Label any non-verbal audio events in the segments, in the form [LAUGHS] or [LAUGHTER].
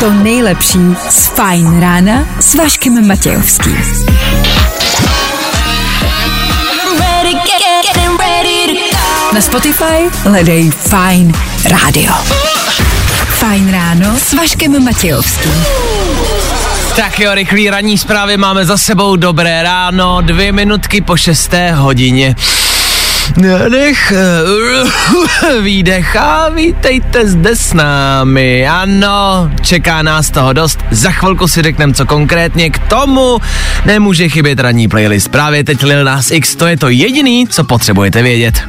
to nejlepší z Fajn rána s Vaškem Matějovským. Na Spotify hledej Fajn rádio. Fajn ráno s Vaškem Matějovským. Tak jo, rychlý ranní zprávy máme za sebou. Dobré ráno, dvě minutky po šesté hodině. Nádech, [LAUGHS] výdech a vítejte zde s námi. Ano, čeká nás toho dost. Za chvilku si řekneme, co konkrétně k tomu nemůže chybět ranní playlist. Právě teď Lil Nas X, to je to jediný, co potřebujete vědět.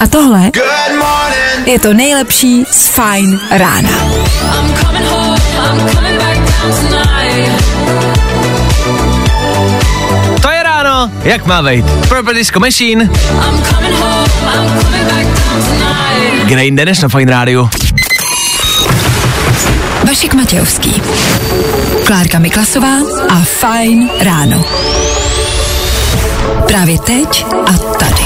A tohle je to nejlepší z Fajn rána. I'm coming home, I'm coming back down jak má vejít. Purple Disco Machine, I'm coming home, I'm coming back down tonight. kde jinde než na Fine Rádiu. Vašek Matějovský. Klárka Miklasová a Fajn ráno. Právě teď a tady.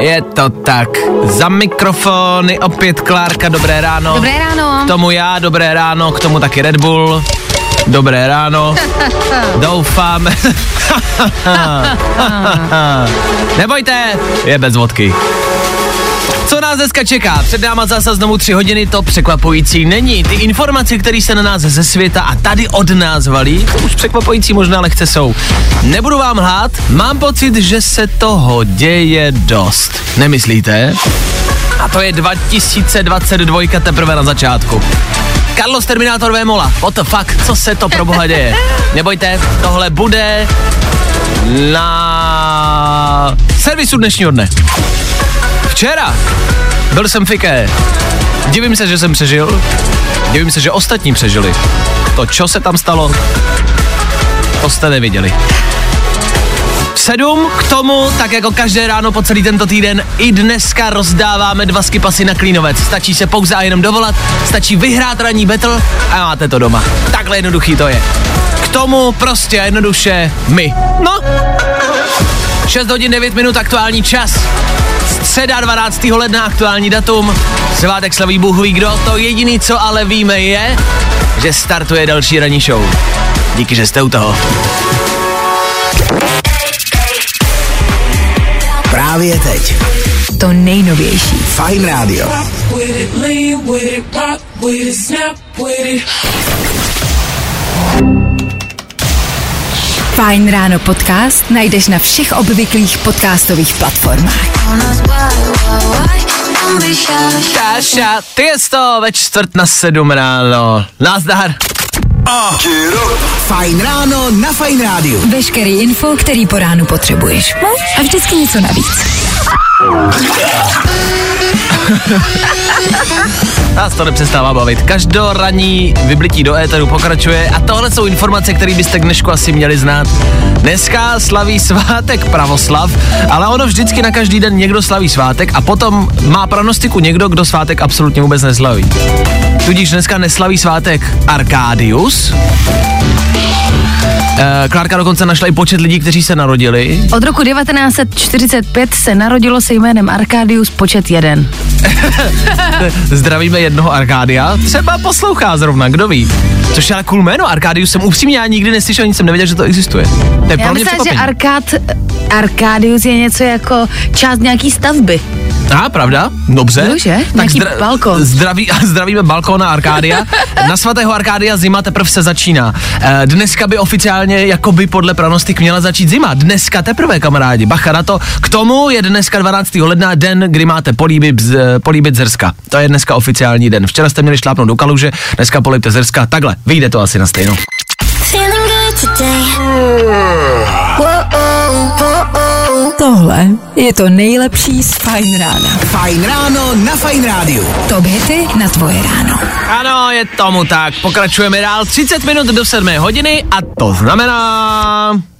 Je to tak. Za mikrofony opět Klárka, dobré ráno. Dobré ráno. K tomu já, dobré ráno, k tomu taky Red Bull. Dobré ráno. [LAUGHS] Doufám. [LAUGHS] Nebojte, je bez vodky. Co nás dneska čeká? Před náma zase znovu tři hodiny, to překvapující není. Ty informace, které se na nás ze světa a tady od nás valí, to už překvapující možná lehce jsou. Nebudu vám lhát, mám pocit, že se toho děje dost. Nemyslíte? A to je 2022 teprve na začátku. Carlos Terminátor Vémola, what the fuck, co se to pro boha děje? Nebojte, tohle bude na servisu dnešního dne. Včera byl jsem fiké. Divím se, že jsem přežil. Divím se, že ostatní přežili. To, co se tam stalo, to jste neviděli. V sedm k tomu, tak jako každé ráno po celý tento týden, i dneska rozdáváme dva skipasy na Klínovec. Stačí se pouze a jenom dovolat, stačí vyhrát ranní battle a máte to doma. Takhle jednoduchý to je. K tomu prostě a jednoduše my. No, 6 hodin 9 minut aktuální čas. Středa 12. ledna aktuální datum. Svátek slaví Bůh ví kdo. To jediný, co ale víme je, že startuje další ranní show. Díky, že jste u toho. Právě teď. To nejnovější. Fajn rádio. Fajn ráno podcast najdeš na všech obvyklých podcastových platformách. Káša, ty je to ve čtvrt na sedm ráno. Nazdar. Fajn ráno na Fajn rádiu. Veškerý info, který po ránu potřebuješ. No? A vždycky něco navíc. [LAUGHS] Nás to nepřestává bavit. Každoranní vyblití do éteru pokračuje a tohle jsou informace, které byste k dnešku asi měli znát. Dneska slaví svátek pravoslav, ale ono vždycky na každý den někdo slaví svátek a potom má pranostiku někdo, kdo svátek absolutně vůbec neslaví. Tudíž dneska neslaví svátek Arkádius. Eh, Klárka dokonce našla i počet lidí, kteří se narodili. Od roku 1945 se narodilo se jménem Arkadius počet jeden. [LAUGHS] Zdravíme jednoho Arkádia. Třeba poslouchá zrovna, kdo ví. Což je ale cool jméno, Arkádius jsem upřímně já nikdy neslyšel, nic jsem nevěděl, že to existuje. To je Já pro mě myslím, že. Arkad, Arkadius je něco jako část nějaký stavby. A, pravda? Dobře. Jo, že? Nějaký balkon. Zdraví, [LAUGHS] zdravíme balkona Arkádia. Na svatého Arkádia zima teprve se začíná. Eh, Dneska by oficiálně, jako by podle pranostik, měla začít zima. Dneska teprve, kamarádi. Bacha na to. K tomu je dneska 12. ledna den, kdy máte políbit, bz- políbit zrska. To je dneska oficiální den. Včera jste měli šlápnout do kaluže, dneska políbte zrska. Takhle, vyjde to asi na stejno. Feeling good today. Tohle je to nejlepší z Fajn rána. Fajn ráno na Fajn rádiu. Hity na tvoje ráno. Ano, je tomu tak. Pokračujeme dál 30 minut do 7 hodiny a to znamená...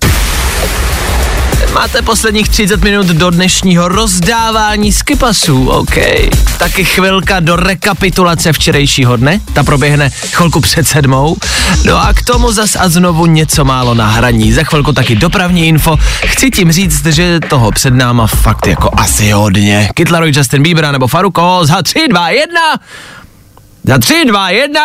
Máte posledních 30 minut do dnešního rozdávání skipasů, OK. Taky chvilka do rekapitulace včerejšího dne, ta proběhne chvilku před sedmou. No a k tomu zas a znovu něco málo na hraní. Za chvilku taky dopravní info. Chci tím říct, že toho před náma fakt jako asi hodně. Kytlaroj, Justin Bieber nebo Faruko za 3, 2, 1. Za 3, 2, 1.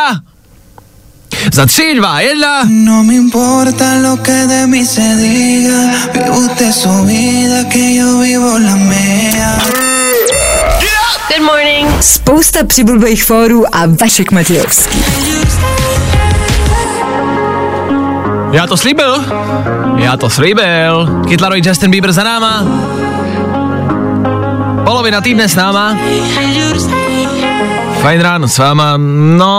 Za 3, 2, 1. No me importa lo que de mí se diga. Vive usted su vida, que yo vivo la mía. Good morning. Spousta přibulbých fórů a Vašek Matějovský. Já to slíbil. Já to slíbil. Kytlaroj, Justin Bieber za náma. Polovina týdne s náma. Fajn ráno s váma. No,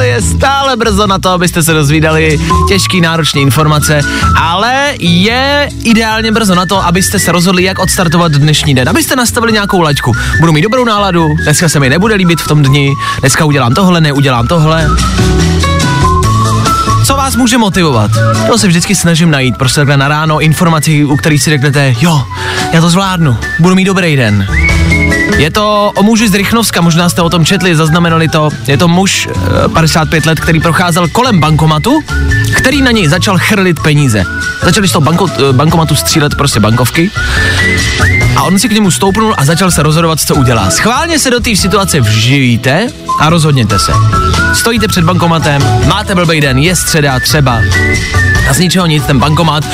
je stále brzo na to, abyste se dozvídali těžký, náročný informace, ale je ideálně brzo na to, abyste se rozhodli, jak odstartovat dnešní den, abyste nastavili nějakou laťku. Budu mít dobrou náladu, dneska se mi nebude líbit v tom dni, dneska udělám tohle, neudělám tohle. Vás může motivovat? To se vždycky snažím najít, prostě takhle na ráno informaci, u kterých si řeknete, jo, já to zvládnu, budu mít dobrý den. Je to o muži z Rychnovska, možná jste o tom četli, zaznamenali to. Je to muž, eh, 55 let, který procházel kolem bankomatu, který na něj začal chrlit peníze. Začali z toho banko, eh, bankomatu střílet prostě bankovky a on si k němu stoupnul a začal se rozhodovat, co udělá. Schválně se do té situace vživíte a rozhodněte se. Stojíte před bankomatem, máte blbej den, je středa třeba. A z ničeho nic, ten bankomat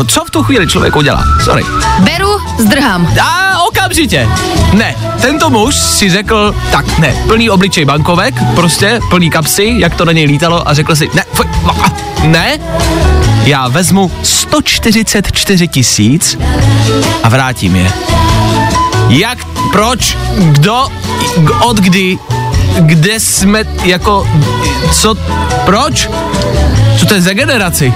jako co v tu chvíli člověk udělá? Sorry. Beru, zdrhám. A okamžitě. Ne, tento muž si řekl, tak ne, plný obličej bankovek, prostě plný kapsy, jak to na něj lítalo a řekl si, ne, fuj, a, ne, já vezmu 144 tisíc a vrátím je. Jak, proč, kdo, od kdy, kde jsme, jako, co, proč? Co to je za generaci?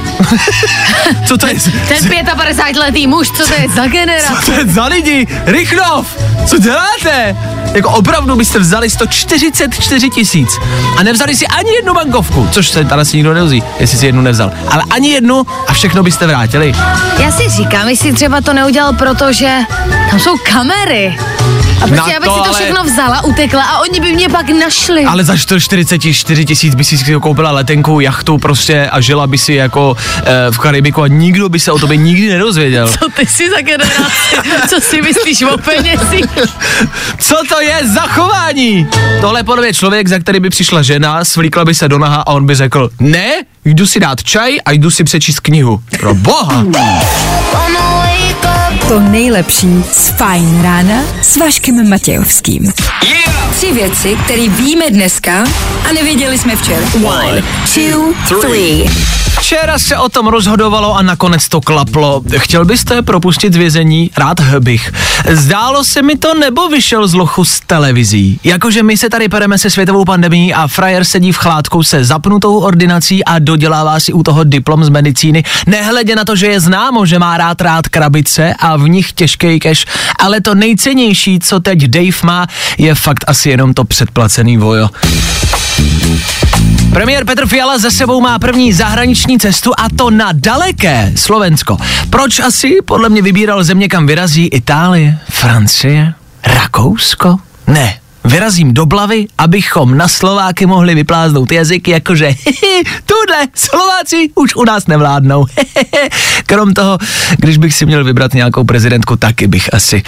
[LAUGHS] co to je? Ten 55 letý muž, co to je za generace? Co to je za lidi? Rychnov! Co děláte? Jako opravdu byste vzali 144 tisíc a nevzali si ani jednu bankovku, což se tady si nikdo neuzí, jestli si jednu nevzal, ale ani jednu a všechno byste vrátili. Já si říkám, jestli třeba to neudělal, protože tam jsou kamery. A prostě já bych to si to ale- všechno vzala, utekla a oni by mě pak našli. Ale za 144 tisíc by si koupila letenku, jachtu prostě a žila by si jako e, v Karibiku a nikdo by se o tobě nikdy nedozvěděl. Co ty jsi za generaci? Co si myslíš o penězích? Co to je za chování? Tohle je podle mě člověk, za který by přišla žena, svlíkla by se do naha a on by řekl, ne, jdu si dát čaj a jdu si přečíst knihu. Pro boha. To nejlepší z Fajn rána s Vaškem Matějovským. Tři věci, které víme dneska a nevěděli jsme včera. One, two, three. Včera se o tom rozhodovalo a nakonec to klaplo. Chtěl byste propustit z vězení? Rád bych. Zdálo se mi to, nebo vyšel z lochu z televizí? Jakože my se tady pereme se světovou pandemí a frajer sedí v chládku se zapnutou ordinací a dodělává si u toho diplom z medicíny, nehledě na to, že je známo, že má rád rád krabice a v nich těžký keš, ale to nejcennější, co teď Dave má, je fakt asi jenom to předplacený vojo. Premiér Petr Fiala za sebou má první zahraniční cestu a to na daleké Slovensko. Proč asi podle mě vybíral země, kam vyrazí Itálie, Francie, Rakousko? Ne, vyrazím do Blavy, abychom na Slováky mohli vypláznout jazyk, jakože tuhle Slováci už u nás nevládnou. Krom toho, když bych si měl vybrat nějakou prezidentku, taky bych asi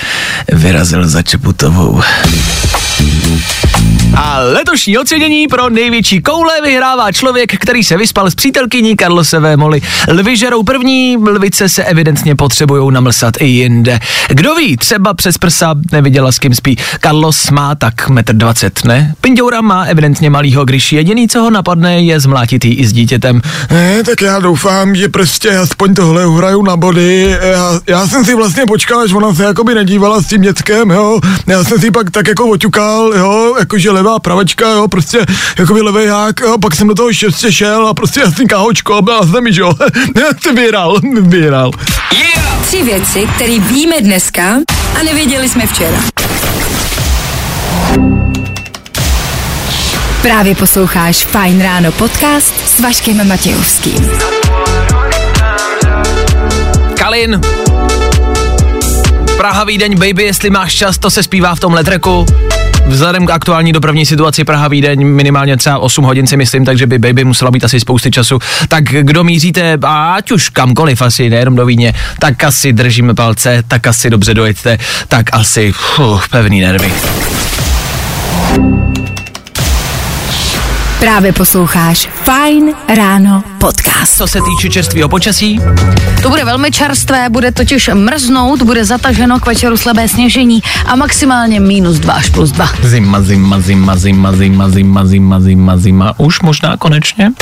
vyrazil za Čeputovou. A letošní ocenění pro největší koule vyhrává člověk, který se vyspal s přítelkyní Karlosové Moli. Lvy žerou první, lvice se evidentně potřebují namlsat i jinde. Kdo ví, třeba přes prsa neviděla s kým spí. Carlos má tak 1,20 m, ne? Pindoura má evidentně malýho, když jediný, co ho napadne, je zmlátitý i s dítětem. Ne, tak já doufám, že prostě aspoň tohle uhraju na body. Já, já jsem si vlastně počkal, až ona se jakoby nedívala s tím děckem, jo. Já jsem si pak tak jako oťukal, jo, jakože levá pravačka, jo, prostě jakoby levý hák, jo, pak jsem do toho šestě šel a prostě jasný káhočko a byla jsem že jo. [LAUGHS] Já jsem vyhrál, [LAUGHS] vyhrál. Tři věci, které víme dneska a nevěděli jsme včera. Právě posloucháš Fajn ráno podcast s Vaškem Matějovským. Kalin. Praha Vídeň, baby, jestli máš čas, to se zpívá v tomhle treku. Vzhledem k aktuální dopravní situaci Praha Vídeň minimálně třeba 8 hodin si myslím, takže by baby musela být asi spousty času. Tak kdo míříte, ať už kamkoliv asi, nejenom do Vídně, tak asi držíme palce, tak asi dobře dojeďte, tak asi fuh, pevný nervy. Právě posloucháš Fajn ráno podcast. Co se týče čerstvého počasí, To bude velmi čerstvé, bude totiž mrznout, bude zataženo k večeru slabé sněžení a maximálně minus 2 až plus 2. zima, zima, zima, zima, zima, zima, zima, zima, zima, už možná konečně.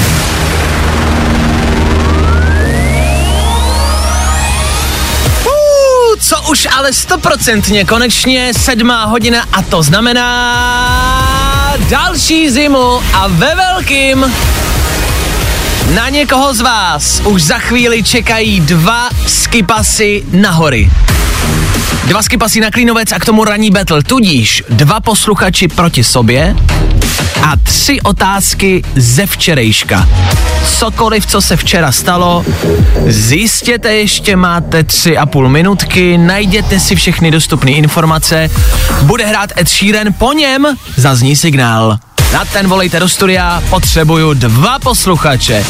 Co už ale stoprocentně konečně sedmá hodina a to znamená další zimu a ve velkým. Na někoho z vás už za chvíli čekají dva skipasy na hory. Dva skipasy na Klínovec a k tomu ranní battle, tudíž dva posluchači proti sobě a tři otázky ze včerejška. Cokoliv, co se včera stalo, zjistěte ještě, máte tři a půl minutky, najděte si všechny dostupné informace, bude hrát Ed Sheeran, po něm zazní signál. Na ten volejte do studia, potřebuju dva posluchače.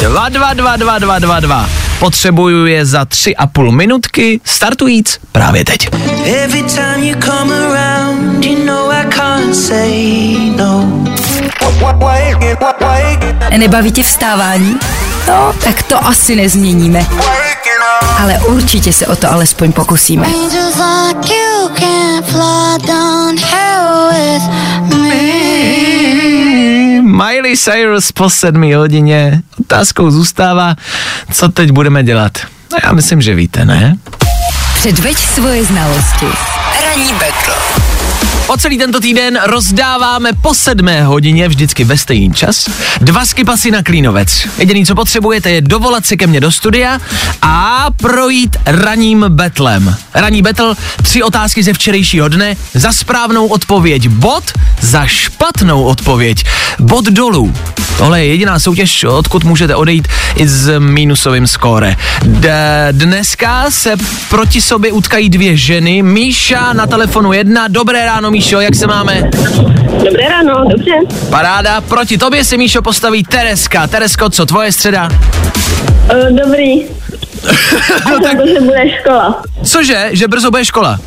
Dva, dva, dva, dva, dva, dva, dva. Potřebuju je za tři a půl minutky, startujíc právě teď. Every time you come around, you know I can't say no. Nebaví tě vstávání? No, tak to asi nezměníme. Ale určitě se o to alespoň pokusíme. Miley Cyrus po sedmi hodině. Otázkou zůstává, co teď budeme dělat. No já myslím, že víte, ne? Předveď svoje znalosti. Ranní betl. Po celý tento týden rozdáváme po sedmé hodině, vždycky ve stejný čas, dva skipasy na Klínovec. Jediný, co potřebujete, je dovolat se ke mně do studia a projít raním betlem. Ranní betl, tři otázky ze včerejšího dne, za správnou odpověď bod, za špatnou odpověď bod dolů. Tohle je jediná soutěž, odkud můžete odejít i s mínusovým skóre. D- dneska se proti sobě utkají dvě ženy. Míša na telefonu jedna. Dobré ráno, Míšo, jak se máme? Dobré ráno, dobře. Paráda. Proti tobě se, Míšo, postaví Tereska. Teresko, co tvoje středa? Uh, dobrý. [LAUGHS] No tak, Protože bude škola. cože, že brzo bude škola?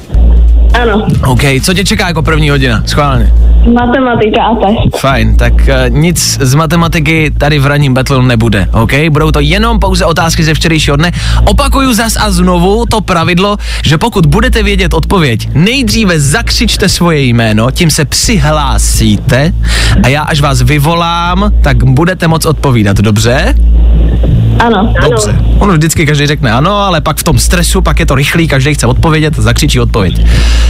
Ano, OK, co tě čeká jako první hodina? Schválně. matematika a test. Fajn, tak uh, nic z matematiky tady v ranním battle nebude, OK? Budou to jenom pouze otázky ze včerejšího dne. Opakuju zas a znovu to pravidlo, že pokud budete vědět odpověď, nejdříve zakřičte svoje jméno, tím se přihlásíte a já až vás vyvolám, tak budete moc odpovídat, dobře? Ano, Dobře. Ono vždycky každý řekne ano, ale pak v tom stresu, pak je to rychlý, každý chce odpovědět, zakřičí odpověď.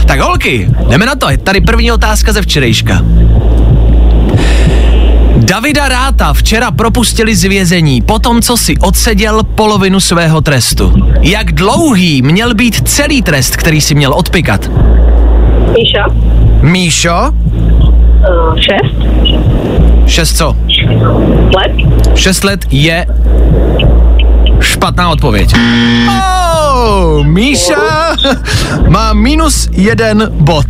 Tak holky, jdeme na to. Je tady první otázka ze včerejška. Davida Ráta včera propustili z vězení po tom, co si odseděl polovinu svého trestu. Jak dlouhý měl být celý trest, který si měl odpikat? Míša. Míšo? Uh, šest Šest co? let. Šest let je špatná odpověď. Oh, Míša má minus jeden bod.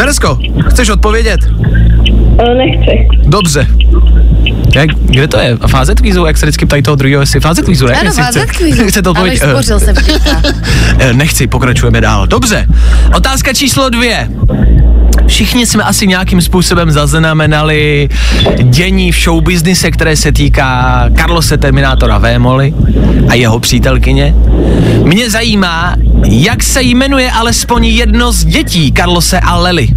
Teresko, chceš odpovědět? Uh, nechci. Dobře. Jak, kde to je? Fáze kvízu, jak se vždycky ptají toho druhého, jestli fáze kvízu, ne? Ano, Jestli fáze chce- kvízu. [LAUGHS] Chce to Ale odpovědět? spořil jsem vždycky. [LAUGHS] Eh, Nechci, pokračujeme dál. Dobře. Otázka číslo dvě. Všichni jsme asi nějakým způsobem zaznamenali dění v showbiznise, které se týká Carlose Terminátora Vémoli a jeho přítelkyně. Mě zajímá, jak se jmenuje alespoň jedno z dětí Carlose a Lely.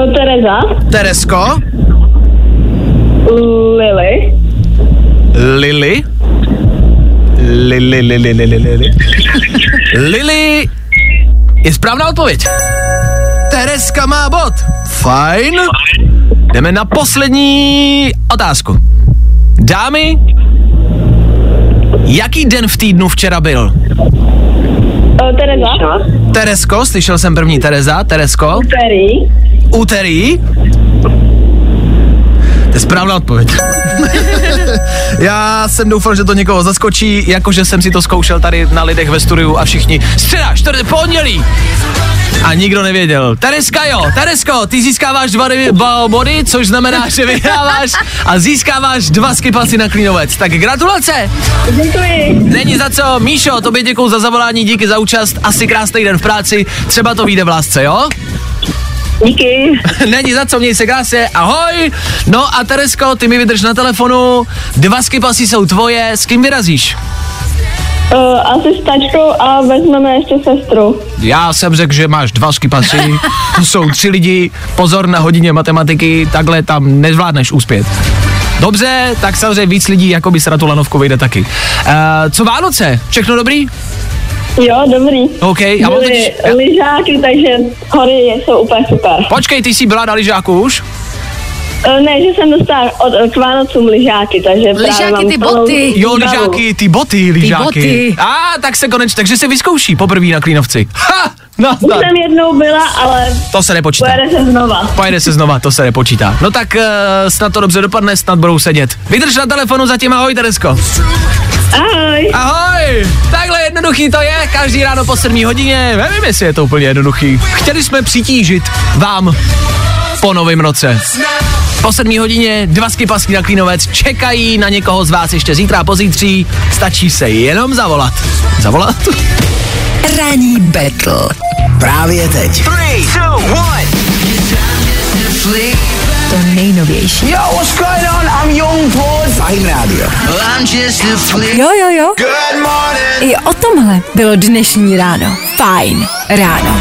Uh, Tereza. Teresko? Lily. Lily? Lily, Lily, Lily, Lily. Lily je správná odpověď. Tereska má bod. Fajn. Jdeme na poslední otázku. Dámy, jaký den v týdnu včera byl? Uh, Tereza. Teresko, slyšel jsem první Tereza, Teresko. Úterý. Úterý. To je správná odpověď. [LAUGHS] Já jsem doufal, že to někoho zaskočí, jakože jsem si to zkoušel tady na lidech ve studiu a všichni. Středa, čtvrté, pondělí. A nikdo nevěděl. Tereska jo, Teresko, ty získáváš dva, body, což znamená, že vyhráváš a získáváš dva skipasy na klínovec. Tak gratulace. Děkuji. Není za co. Míšo, tobě děkuju za zavolání, díky za účast. Asi krásný den v práci. Třeba to vyjde v lásce, jo? Díky. [LAUGHS] Není za co, měj se krásně, ahoj. No a Teresko, ty mi vydrž na telefonu, dva skipasy jsou tvoje, s kým vyrazíš? Uh, asi s tačkou a vezmeme ještě sestru. Já jsem řekl, že máš dva skipasy, [LAUGHS] tu jsou tři lidi, pozor na hodině matematiky, takhle tam nezvládneš úspět. Dobře, tak samozřejmě víc lidí, jako by se na tu lanovku vyjde taky. Uh, co Vánoce? Všechno dobrý? Jo, dobrý. OK, já mám Byly totiž... lyžáky, takže hory jsou úplně super. Počkej, ty jsi byla na lyžáku už? Uh, ne, že jsem dostala od, k Vánocům lyžáky, takže právě Lyžáky, mám ty boty. Jo, lyžáky, ty boty, lyžáky. boty. A, tak se konečně, takže se vyzkouší poprvé na Klínovci. Ha, no, Už tak. jsem jednou byla, ale To se nepočítá. pojede se znova. Pojede se znova, to se nepočítá. No tak uh, snad to dobře dopadne, snad budou sedět. Vydrž na telefonu zatím, ahoj Teresko. Ahoj. Ahoj, takhle jednoduchý to je, každý ráno po 7 hodině, nevím, jestli je to úplně jednoduchý. Chtěli jsme přitížit vám po novém roce. Po 7 hodině dva skipasky na Klínovec čekají na někoho z vás ještě zítra a pozítří. Stačí se jenom zavolat. Zavolat? Ranní battle. Právě teď. To nejnovější. Yo, what's going on? I'm Young Boy. Fajn rádio. Jo, jo, jo. I o tomhle bylo dnešní ráno. Fajn ráno.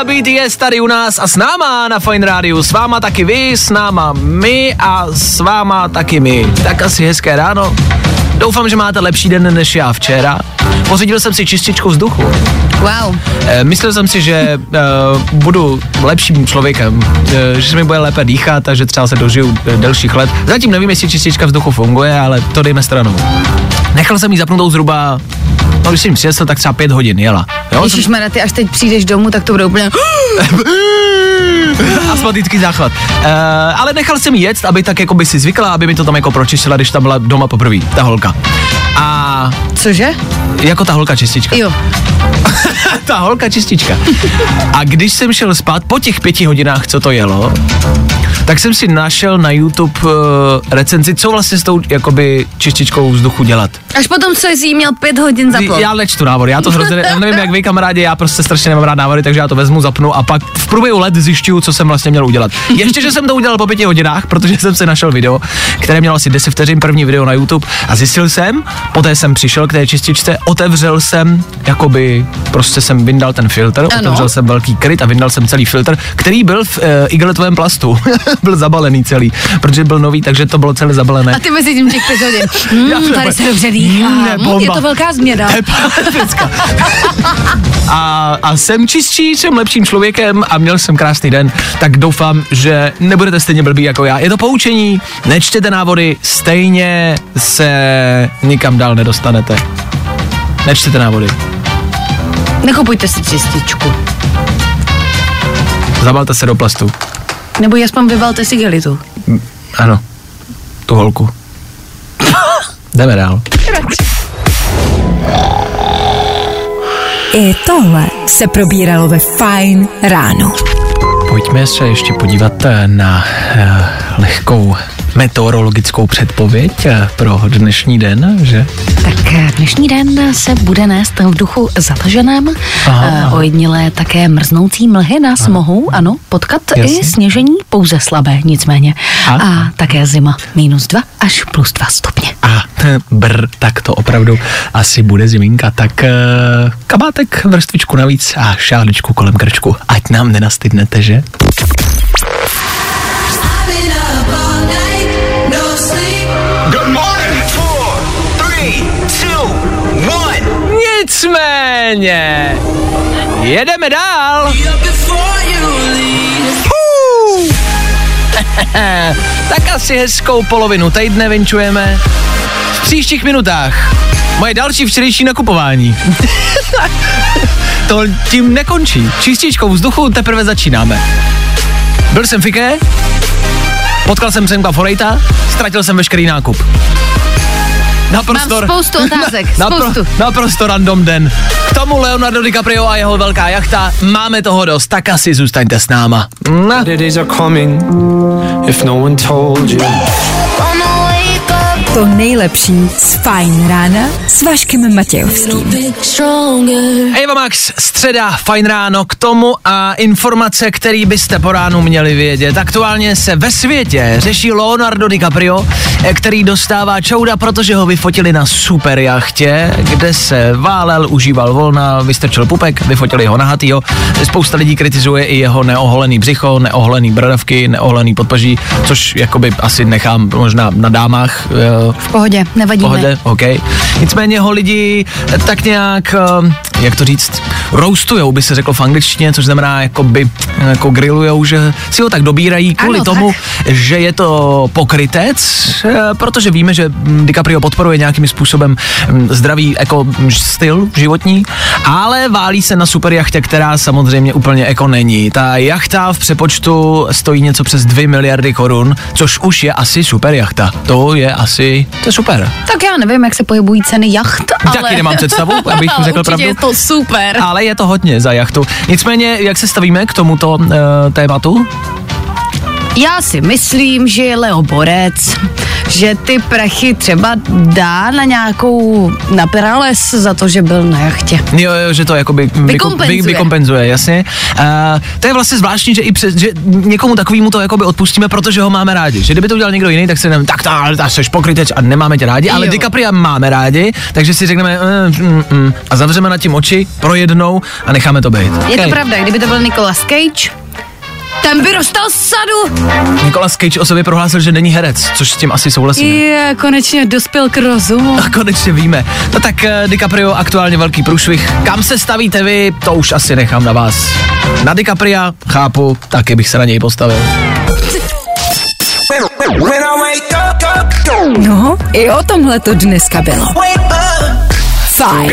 A BTS tady u nás a s náma na Fine Radio. S váma taky vy, s náma my a s váma taky my. Tak asi hezké ráno. Doufám, že máte lepší den než já včera. Pořídil jsem si čističku vzduchu. Wow. E, myslel jsem si, že e, budu lepším člověkem, e, že se mi bude lépe dýchat a že třeba se dožiju delších let. Zatím nevím, jestli čistička vzduchu funguje, ale to dejme stranou. Nechal jsem ji zapnout zhruba, no když jsem ji přinesl, tak třeba pět hodin jela. Jo, jsem- Ježišmarja, ty až teď přijdeš domů, tak to bude úplně... [GASPS] astmatický záchvat. Uh, ale nechal jsem jí jet, aby tak jako by si zvykla, aby mi to tam jako pročistila, když tam byla doma poprvé, ta holka. A Cože? jako ta holka čistička. Jo. [LAUGHS] ta holka čistička. A když jsem šel spát po těch pěti hodinách, co to jelo, tak jsem si našel na YouTube uh, recenzi, co vlastně s tou jakoby čističkou vzduchu dělat. Až potom, co jsi jí měl pět hodin zapnout. Já nečtu návody, já to hrozně, já nevím jak vy kamarádi, já prostě strašně nemám rád návody, takže já to vezmu, zapnu a pak v průběhu let zjišťuju, co jsem vlastně měl udělat. Ještě, že jsem to udělal po pěti hodinách, protože jsem si našel video, které mělo asi 10 vteřin, první video na YouTube a zjistil jsem, poté jsem přišel k té čističce, otevřel jsem, jakoby prostě jsem vyndal ten filtr, Ano. otevřel jsem velký kryt a vyndal jsem celý filtr, který byl v uh, igletovém plastu, [LAUGHS] [LAUGHS] byl zabalený celý, protože byl nový, takže to bylo celé zabalené. A ty mezi tím těch pět hodin. [LAUGHS] Já Hmm, tady se dobře dýchá. Mm, je to velká změna. [LAUGHS] A, a jsem čistší, jsem lepším člověkem a měl jsem krásný den, tak doufám, že nebudete stejně blbý jako já. Je to poučení, nečtěte návody, stejně se nikam dál nedostanete. Nečtěte návody. Nekupujte si čističku. Zabalte se do plastu. Nebo aspoň vybalte si gelitu. Ano, tu holku. [LAUGHS] Jdeme dál. I tohle se probíralo ve Fajn ráno. Pojďme se ještě podívat eh, na uh, lehkou meteorologickou předpověď eh, pro dnešní den, že? Tak eh, dnešní den se bude nést v duchu zataženém. Aha. Eh, Ojedinělé také mrznoucí mlhy nás mohou, ano, potkat Jasně. i sněžení, pouze slabé nicméně. A? A také zima minus 2 až plus 2 stupně. A [LAUGHS] br, tak to opravdu asi bude ziminka, tak kabátek, vrstvičku navíc a šáličku kolem krčku, ať nám nenastydnete, že? Nicméně, jedeme dál. [LAUGHS] tak asi hezkou polovinu týdne vinčujeme. V příštích minutách moje další včerejší nakupování. [LAUGHS] to tím nekončí. Čističkou vzduchu teprve začínáme. Byl jsem fiké, potkal jsem Semka Forejta, ztratil jsem veškerý nákup. Naprosto, Mám spoustu [LAUGHS] otázek, napro, spoustu. naprosto random den. K tomu Leonardo DiCaprio a jeho velká jachta. Máme toho dost, tak asi zůstaňte s náma. No you. To nejlepší z Fajn rána s Vaškem Matějovským. Eva Max, středa, fajn ráno, k tomu a informace, které byste po ránu měli vědět. Aktuálně se ve světě řeší Leonardo DiCaprio, který dostává čouda, protože ho vyfotili na super jachtě, kde se válel, užíval volna, vystrčil pupek, vyfotili ho nahatýho. Spousta lidí kritizuje i jeho neoholený břicho, neoholený bradavky, neoholený podpaží, což jakoby asi nechám možná na dámách, eh, V pohodě, nevadí mi. pohodě, OK. Nicméně ho lidi tak nějak, eh, jak to říct, roastujou, by se řeklo v angličtině, což znamená jakoby, jako grillujou, že si ho tak dobírají kvůli Ano, tomu, že je to pokrytec, eh, protože víme, že DiCaprio podporuje nějakým způsobem mm, zdravý jako mm, styl životní, ale válí se na super jachtě, která samozřejmě úplně eko není. Ta jachta v přepočtu stojí něco přes 2 miliardy korun, což už je asi super jachta. To je asi, to je super. Tak já nevím, jak se pohybují ceny jacht, ale... Taky nemám představu, abych řekl [LAUGHS] pravdu. je to super. Ale je to hodně za jachtu. Nicméně, jak se stavíme k tomuto uh, tématu? Já si myslím, že je Leo Borec, že ty prachy třeba dá na nějakou, na Perales za to, že byl na jachtě. Jo, jo, že to jakoby vyko- Vykompenzuje. Vy, vykompenzuje, jasně. Uh, to je vlastně zvláštní, že i přes, že někomu takovému to jakoby odpustíme, protože ho máme rádi. Že kdyby to udělal někdo jiný, tak si řekneme, tak to, ta jsi pokryteč a nemáme tě rádi, ale Jo. DiCapria máme rádi, takže si řekneme mm, mm, mm, a zavřeme nad tím oči pro jednou a necháme to být. Je to Ok. pravda, kdyby to byl Nicolas Cage, ten by dostal sadu. Nicolas Cage o sobě prohlásil, že není herec, což s tím asi souhlasím. Je, konečně dospěl k rozumu. A konečně víme. No tak eh, DiCaprio aktuálně velký průšvih. Kam se stavíte vy, to už asi nechám na vás. Na DiCapria, chápu, taky bych se na něj postavil. No, i o tomhle to dneska bylo. Fajn.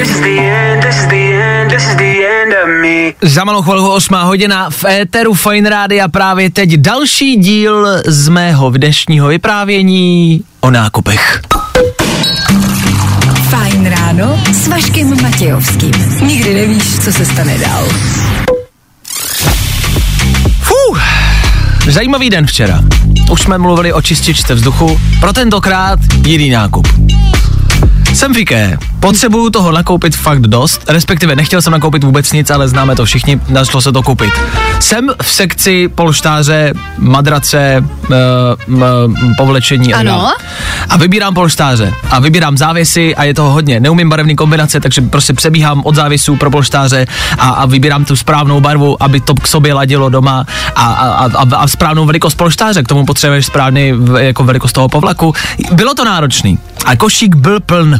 Za malou chvilku 8 hodina v éteru Fine Rádia právě teď další díl z mého dnešního vyprávění o nákupech. Fajn ráno s Vaškem Matějovským. Nikdy nevíš, co se stane dál. Fuh, zajímavý den včera. Už jsme mluvili o čističce vzduchu, pro tentokrát jiný nákup. Jsem fiké, potřebuju toho nakoupit fakt dost, respektive nechtěl jsem nakoupit vůbec nic, ale známe to všichni, našlo se to koupit. Jsem v sekci polštáře, madrace, uh, m, povlečení a Ano. A vybírám polštáře a vybírám závěsy a je toho hodně. Neumím barevný kombinace, takže prostě přebíhám od závěsů pro polštáře a, a vybírám tu správnou barvu, aby to k sobě ladilo doma a, a, a, a správnou velikost polštáře. K tomu potřebuješ správný jako velikost toho povlaku. Bylo to náročný. A košík byl pln.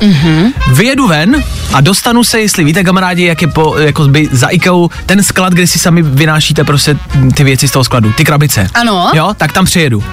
Mm-hmm. Vyjedu ven a dostanu se, jestli víte, kamarádi, jak je po, jako by za IKEA ten sklad, kde si sami vynášíte prostě ty věci z toho skladu, ty krabice. Ano. Jo, tak tam přijedu.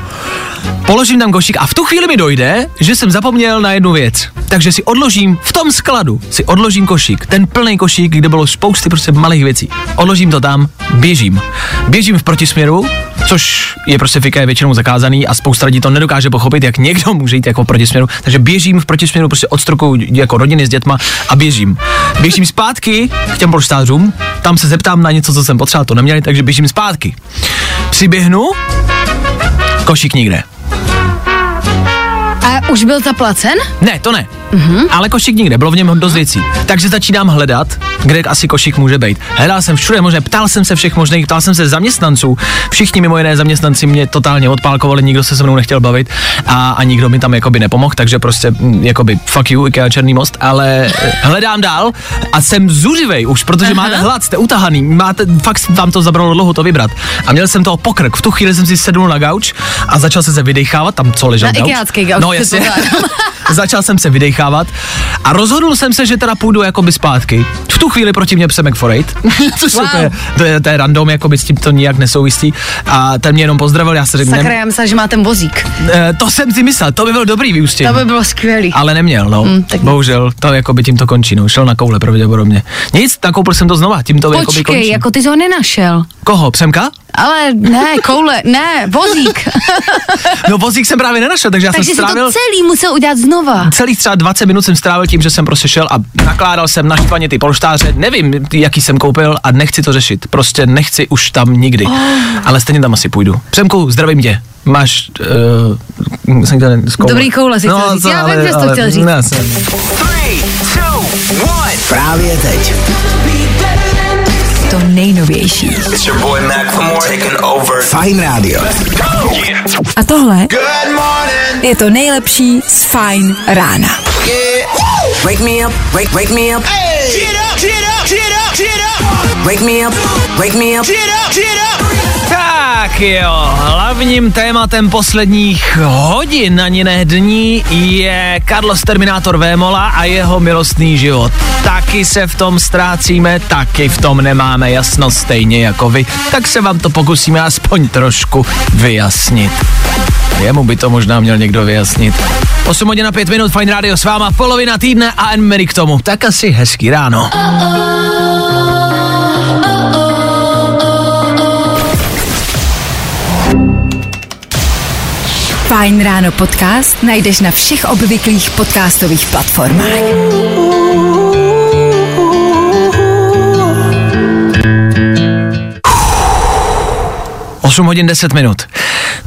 Položím tam košík a v tu chvíli mi dojde, že jsem zapomněl na jednu věc. Takže si odložím v tom skladu, si odložím košík, ten plný košík, kde bylo spousty prostě malých věcí. Odložím to tam, běžím. Běžím v protisměru, což je prostě fika je většinou zakázaný a spousta lidí to nedokáže pochopit, jak někdo může jít jako v protisměru. Takže běžím v protisměru prostě od stroku jako rodiny s dětma a běžím. Běžím zpátky k těm polštářům, tam se zeptám na něco, co jsem potřeboval, to neměli, takže běžím zpátky. Přiběhnu, košík nikde. Už byl zaplacen? Ne, to ne. Mm-hmm. Ale košík nikde, bylo v něm dost věcí. Takže začínám hledat, kde asi košík může být. Hledal jsem všude možné, ptal jsem se všech možných, ptal jsem se zaměstnanců. Všichni mimo jiné zaměstnanci mě totálně odpálkovali, nikdo se se mnou nechtěl bavit a, a nikdo mi tam jakoby nepomohl, takže prostě mm, jakoby fuck you, IKEA Černý most, ale eh, hledám dál a jsem zuřivej už, protože máte hlad, jste utahaný, máte, fakt vám to zabralo dlouho to vybrat. A měl jsem toho pokrk, v tu chvíli jsem si sednul na gauč a začal se se vydechávat, tam co ležel Na gauč. gauč, No jasně. Předpokládám. [LAUGHS] Začal jsem se vydechávat a rozhodl jsem se, že teda půjdu jakoby zpátky. V tu chvíli proti mě Psemek Forejt, [LAUGHS] což Wow. wow. úplně, to je, to je random, jako by s tím to nijak nesouvisí. A ten mě jenom pozdravil, já se řekl, Sakra, já myslela, že má ten vozík. eh, to jsem si myslel, to by byl dobrý vyústění. To by bylo skvělý. Ale neměl, no. Mm, tak- Bohužel, to jako by tím to končí, no. Šel na koule pravděpodobně. Nic, nakoupil jsem to znova, tím to jako by Počkej, končí. jako ty jsi ho nenašel. Koho, Přemka? Ale ne, koule, ne, vozík. [LAUGHS] No vozík jsem právě nenašel, takže já Takže jsem to strávil... celý musel udělat znova. Celých třeba 20 minut jsem strávil tím, že jsem prostě šel a nakládal jsem naštvaně ty polštáře. Nevím, jaký jsem koupil a nechci to řešit. Prostě nechci už tam nikdy. Oh. Ale stejně tam asi půjdu. Přemku, zdravím tě. Máš... Uh, jsem chtěl z koule. Dobrý koule si chtěl říct. Já vím, že jsi to chtěl říct. Ne, jsem, Právě teď. To nejnovější. It's your boy Mac taking over. Fine Radio. A tohle Good morning. je to nejlepší z Fine rána. Yeah. Wake me up, wake, wake me up. Hey. Get up, get up, get up, get up. Wake me up, wake me up. Get up, get up. Tak jo, hlavním tématem posledních hodin, ani ne dní, je Carlos Terminátor Vémola a jeho milostný život. Taky se v tom ztrácíme, taky v tom nemáme jasno stejně jako vy, tak se vám to pokusíme aspoň trošku vyjasnit. Jemu by to možná měl někdo vyjasnit. 8 hodin na 5 minut, Fine Radio s váma, polovina týdne a Mary k tomu. Tak asi hezký ráno. Fine ráno podcast najdeš na všech obvyklých podcastových platformách. Osm hodin 10 minut.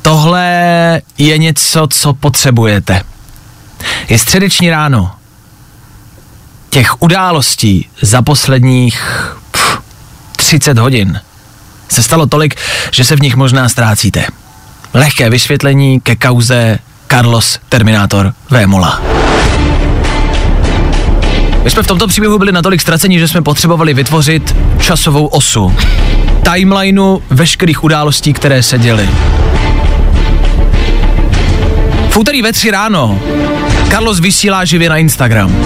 Tohle je něco, co potřebujete. Je středeční ráno. Těch událostí za posledních pff, 30 hodin se stalo tolik, že se v nich možná ztrácíte. Lehké vysvětlení ke kauze Carlos Terminátor Vémola. My jsme v tomto příběhu byli natolik ztraceni, že jsme potřebovali vytvořit časovou osu. Timelineu veškerých událostí, které se děly. V úterý ve tři ráno Carlos vysílá živě na Instagram.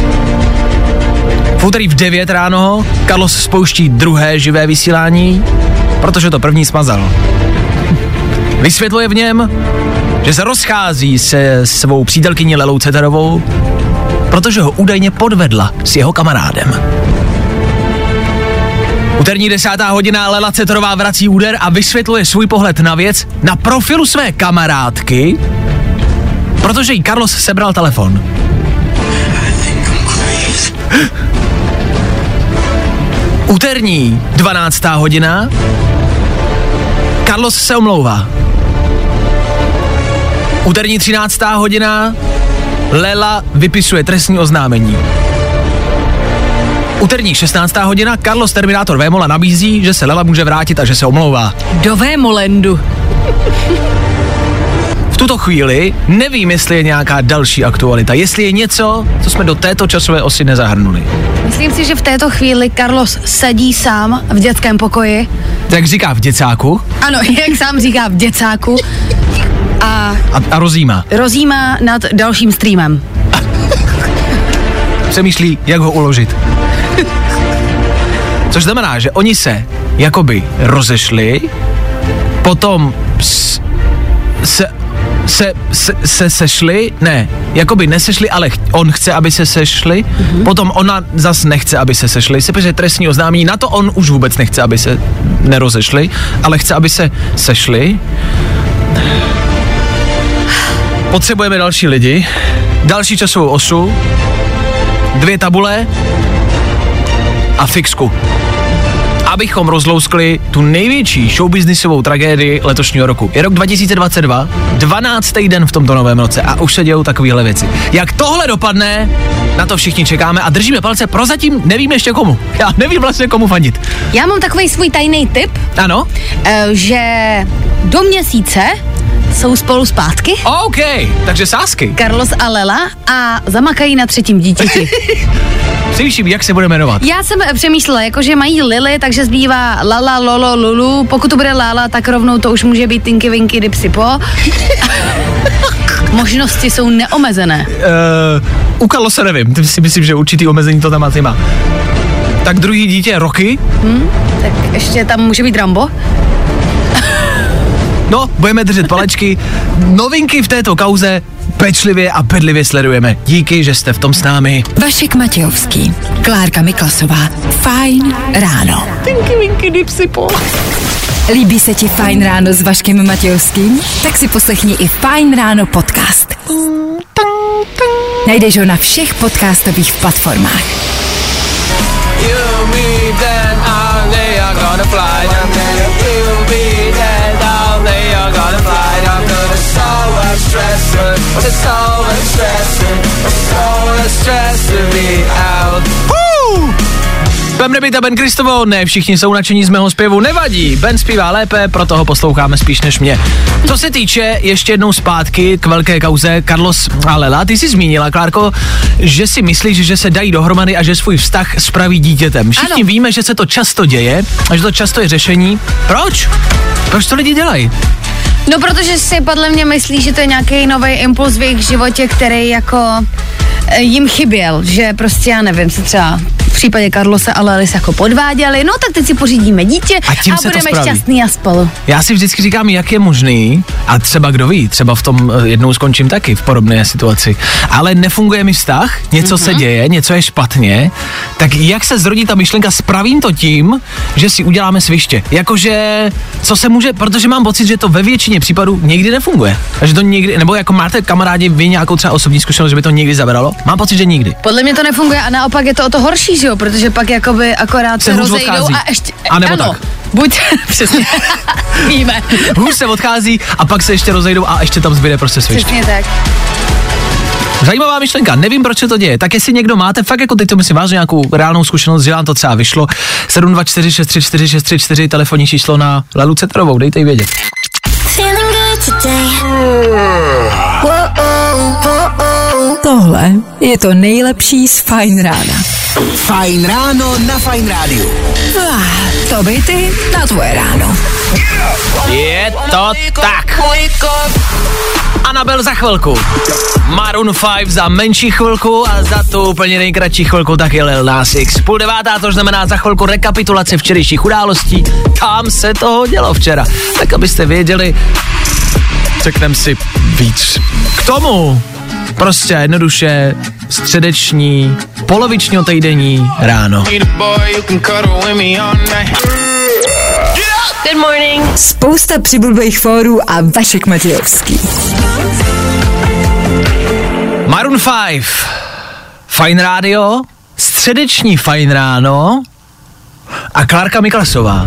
V úterý v 9 ráno Carlos spouští druhé živé vysílání, protože to první smazal. Vysvětluje v něm, že se rozchází se svou přítelkyní Lelou Ceterovou, protože ho údajně podvedla s jeho kamarádem. Úterní desátá hodina Lela Ceterová vrací úder a vysvětluje svůj pohled na věc na profilu své kamarádky, protože jí Carlos sebral telefon. Úterní 12. hodina Carlos se omlouvá. Úterní 13. hodina Lela vypisuje trestní oznámení. Úterní 16. hodina Carlos Terminátor Vémola nabízí, že se Lela může vrátit a že se omlouvá. Do Vémolendu. V tuto chvíli nevím, jestli je nějaká další aktualita, jestli je něco, co jsme do této časové osy nezahrnuli. Myslím si, že v této chvíli Carlos sedí sám v dětském pokoji. Jak říká v děcáku Ano, [LAUGHS] jak sám říká v děcáku. A a, a rozjímá. rozjímá nad dalším streamem. Přemýšlí, jak ho uložit. Což znamená, že oni se jakoby rozešli, potom s, se, se, se, se sešli, ne, jakoby nesešli, ale ch- on chce, aby se sešli, mm-hmm. potom ona zas nechce, aby se sešli, se píše trestní oznámení, na to on už vůbec nechce, aby se nerozešli, ale chce, aby se sešli. Potřebujeme další lidi, další časovou osu, dvě tabule a fixku. Abychom rozlouskli tu největší showbiznisovou tragédii letošního roku. Je rok 2022, 12. den v tomto novém roce a už se dějou takovéhle věci. Jak tohle dopadne, na to všichni čekáme a držíme palce. Prozatím nevím ještě komu. Já nevím vlastně komu fandit. Já mám takový svůj tajný tip, Ano? eh, že do měsíce jsou spolu zpátky. OK, takže sásky. Carlos a Lela a zamakají na třetím dítěti. [LAUGHS] Přemýšlím, jak se bude jmenovat. Já jsem eh, přemýšlela, jakože mají Lily, takže zbývá Lala, Lolo, Lulu. Pokud to bude Lala, tak rovnou to už může být Tinky, Winky, Dipsy, Po. [LAUGHS] Možnosti jsou neomezené. Uh, ukalo se nevím, Ty si myslím, že určitý omezení to tam asi má. Tak druhý dítě roky. Hm? Tak ještě tam může být Rambo. No, budeme držet palečky. Novinky v této kauze pečlivě a bedlivě sledujeme. Díky, že jste v tom s námi. Vašek Matějovský, Klárka Miklasová. Fajn ráno. Tinky winky dipsy po. Líbí se ti Fajn ráno s Vaškem Matějovským? Tak si poslechni i Fajn ráno podcast. Najdeš ho na všech podcastových platformách. Budem nebýt a Ben Kristovo, ne všichni jsou nadšení z mého zpěvu, nevadí. Ben zpívá lépe, proto ho posloucháme spíš než mě. Co se týče ještě jednou zpátky k velké kauze Carlos a Lela, ty jsi zmínila, Klárko, že si myslíš, že se dají dohromady a že svůj vztah spraví dítětem. Všichni Ano. víme, že se to často děje a že to často je řešení. Proč? Proč to lidi dělají? No, protože si podle mě myslí, že to je nějaký nový impuls v jejich životě, který jako eh, jim chyběl, že prostě já nevím, se třeba případě Karlose a Lelis jako podváděli, no tak teď si pořídíme dítě A tím a se to budeme spraví. šťastný a spolu. Já si vždycky říkám, jak je možný, a třeba kdo ví, třeba v tom eh, jednou skončím taky v podobné situaci, ale nefunguje mi vztah, něco mm-hmm. se děje, něco je špatně, tak jak se zrodí ta myšlenka, spravím to tím, že si uděláme sviště. Jakože, co se může, protože mám pocit, že to ve většině případů někdy nefunguje. A že to někdy, nebo jako máte kamarádi, vy nějakou třeba osobní zkušenost, že by to někdy zabralo? Mám pocit, že nikdy. Podle mě to nefunguje a naopak je to o to horší, že jo, protože pak jakoby akorát Se se, rozejdou odchází. a ještě, A nebo ano, tak. buď, [LAUGHS] přesně, [LAUGHS] víme, Hůř se odchází a pak se ještě rozejdou a ještě tam zbyde prostě sviště. přesně tak. Zajímavá myšlenka, nevím, proč se to děje. Tak jestli někdo máte, fakt jako teď to myslím vážně nějakou reálnou zkušenost, že vám to třeba vyšlo. 724634634 telefonní číslo na Lelu Cetrovou, dejte jí vědět. Feeling good today. Tohle je to nejlepší z Fajn rána. Fajn ráno na Fajn rádiu. Ah, to by ty na tvoje ráno. Je to tak. Anabel za chvilku. Maroon 5 za menší chvilku a za tu úplně nejkratší chvilku taky Lil Nas X. Půl devátá, to znamená za chvilku rekapitulace včerejších událostí. Tam se toho dělo včera. Tak abyste věděli, řekneme si víc. K tomu prostě a jednoduše středeční, polovično týdenní ráno. Good morning. Spousta přibulbých fórů a Vašek Matějovský. Maroon 5, Fine Radio, středeční Fine Ráno a Klárka Miklasová.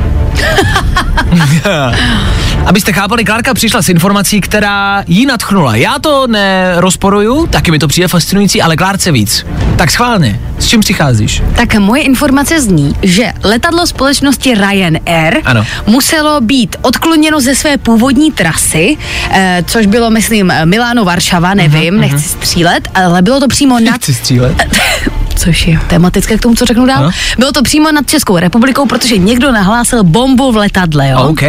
[LAUGHS] Abyste chápali, Klárka přišla s informací, která jí natchnula. Já to nerozporuju, taky mi to přijde fascinující, ale Klárce víc. Tak schválně, s čím přicházíš? Tak moje informace zní, že letadlo společnosti Ryanair Ano. muselo být odkloněno ze své původní trasy, eh, což bylo, myslím, Miláno Varšava, nevím, uh-huh, nechci střílet, ale bylo to přímo nad... Chci střílet. [LAUGHS] Což je tematické k tomu, co řeknu dál. Ano. Bylo to přímo nad Českou republikou, protože někdo nahlásil bombu v letadle, jo? OK.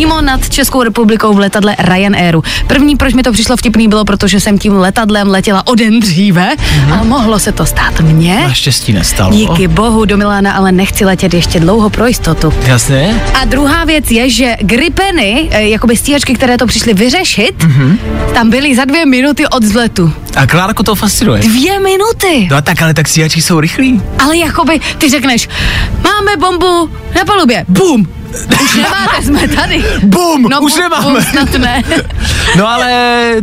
Přímo nad Českou republikou v letadle Ryanairu. První, proč mi to přišlo vtipný, bylo, protože jsem tím letadlem letěla o den dříve Mhm. a mohlo se to stát mně. Naštěstí nestalo. Díky bohu do Milána, ale nechci letět ještě dlouho pro jistotu. Jasně? A druhá věc je, že gripeny, eh, jakoby stíhačky, které to přišly vyřešit, Mhm. tam byly za dvě minuty od vzletu. A Klárku to fascinuje. Dvě minuty! No a tak, ale tak stíhači jsou rychlí. Ale jakoby ty řekneš, máme bombu na palubě, bum! Už nemáte, jsme tady. Bum, No, už bum, nemáme. Bum, snad ne. [LAUGHS] No ale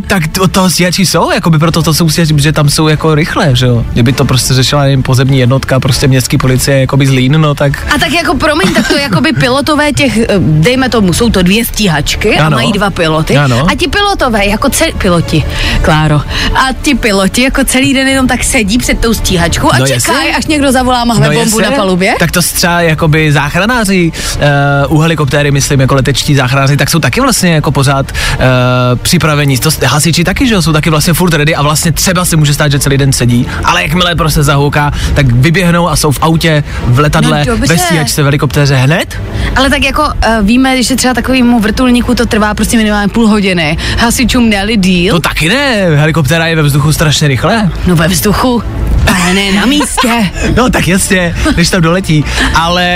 tak to, to stíhači jsou, jakoby proto to jsou stíhači, že tam jsou jako rychle, že jo. Kdyby to prostě řešila jen pozemní jednotka, prostě městský policie, jakoby z Lín, no tak A tak jako promiň, tak to jakoby pilotové těch, eh, dejme tomu, jsou to dvě stíhačky a Ano. mají dva piloty. Ano. A ti pilotové, jako celý, piloti, Kláro, a ti piloti jako celý den jenom tak sedí před tou stíhačkou a No čekají, až někdo zavolá, máme bombu jasně. na palubě. Tak to třeba jakoby záchranáři uh, u helikoptéry, myslím, jako letečtí záchranáři, tak jsou taky vlastně jako pořád uh, připravení. To hasiči taky, že jo, jsou taky vlastně furt ready a vlastně třeba se může stát, že celý den sedí, ale jakmile prostě zahouká, tak vyběhnou a jsou v autě, v letadle, No dobře. ve stíhačce, v helikoptéře hned. Ale tak jako uh, víme, že třeba takovému vrtulníku to trvá prostě minimálně půl hodiny. Hasičům dali díl. To taky ne, helikoptéra je ve vzduchu strašně rychle. No ve vzduchu. Pane, na místě. [LAUGHS] No tak jasně, než tam doletí, ale...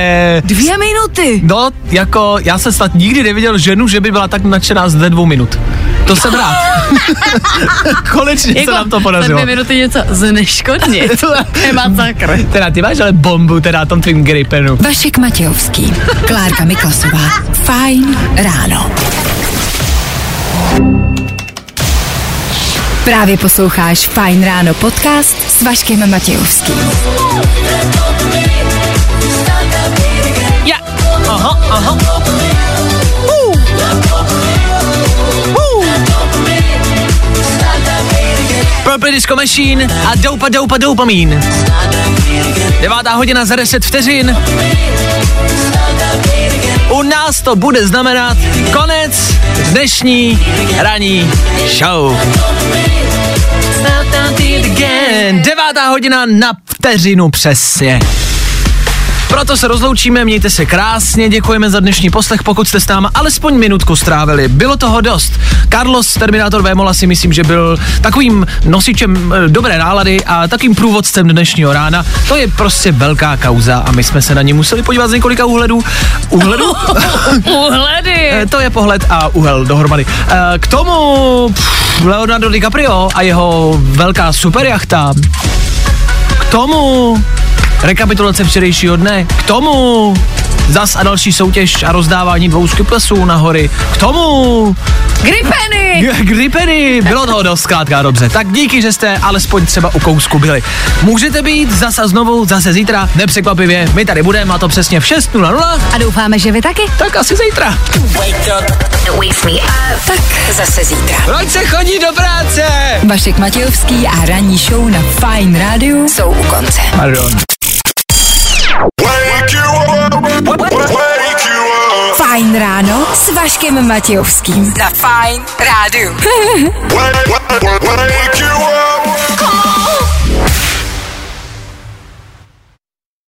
Dvě minuty. No, jako já jsem snad nikdy neviděl ženu, že by byla tak nadšená z dvou minut. To jsem rád. [LAUGHS] Konečně se nám to Za podařilo. dvě minuty něco zneškodnit. [LAUGHS] je masakr. Teda ty máš ale bombu, teda na tom tvým gripenu. Vašek Matějovský, Klárka Miklasová. Fajn ráno. Právě posloucháš Fajn ráno podcast s Vaškem Matějovským. Ja. Aha, aha. Uh. Purple Disco Machine a Doupa Doupa Dopamín. Devátá hodina za 10 vteřin. U nás to bude znamenat konec dnešní ranní show. Devátá hodina na vteřinu přesně. Proto se rozloučíme, mějte se krásně, děkujeme za dnešní poslech, pokud jste s náma alespoň minutku strávili. Bylo toho dost. Carlos Terminator Vémola si myslím, že byl takovým nosičem e, dobré nálady a takým průvodcem dnešního rána. To je prostě velká kauza a my jsme se na ně museli podívat z několika úhledů. Úhledů? [LAUGHS] Uhledy. E, to je pohled a úhel dohromady. E, K tomu pff, Leonardo DiCaprio a jeho velká superjachta. K tomu rekapitulace včerejšího dne. K tomu zas a další soutěž a rozdávání dvou skyplesů na hory. K tomu Gripeny. [LAUGHS] Gripeny, bylo toho dost, zkrátka dobře. Tak díky, že jste alespoň třeba u kousku byli. Můžete být zase a znovu, zase zítra, nepřekvapivě, my tady budeme a to přesně v 6.00. A doufáme, že vy taky. Tak asi zítra. Tak zase zítra. Proč se chodí do práce? Vašek Matějovský a ranní show na Fajn rádiu jsou u konce. Pardon. S Vaškem Matějovským. Za. Wake you up.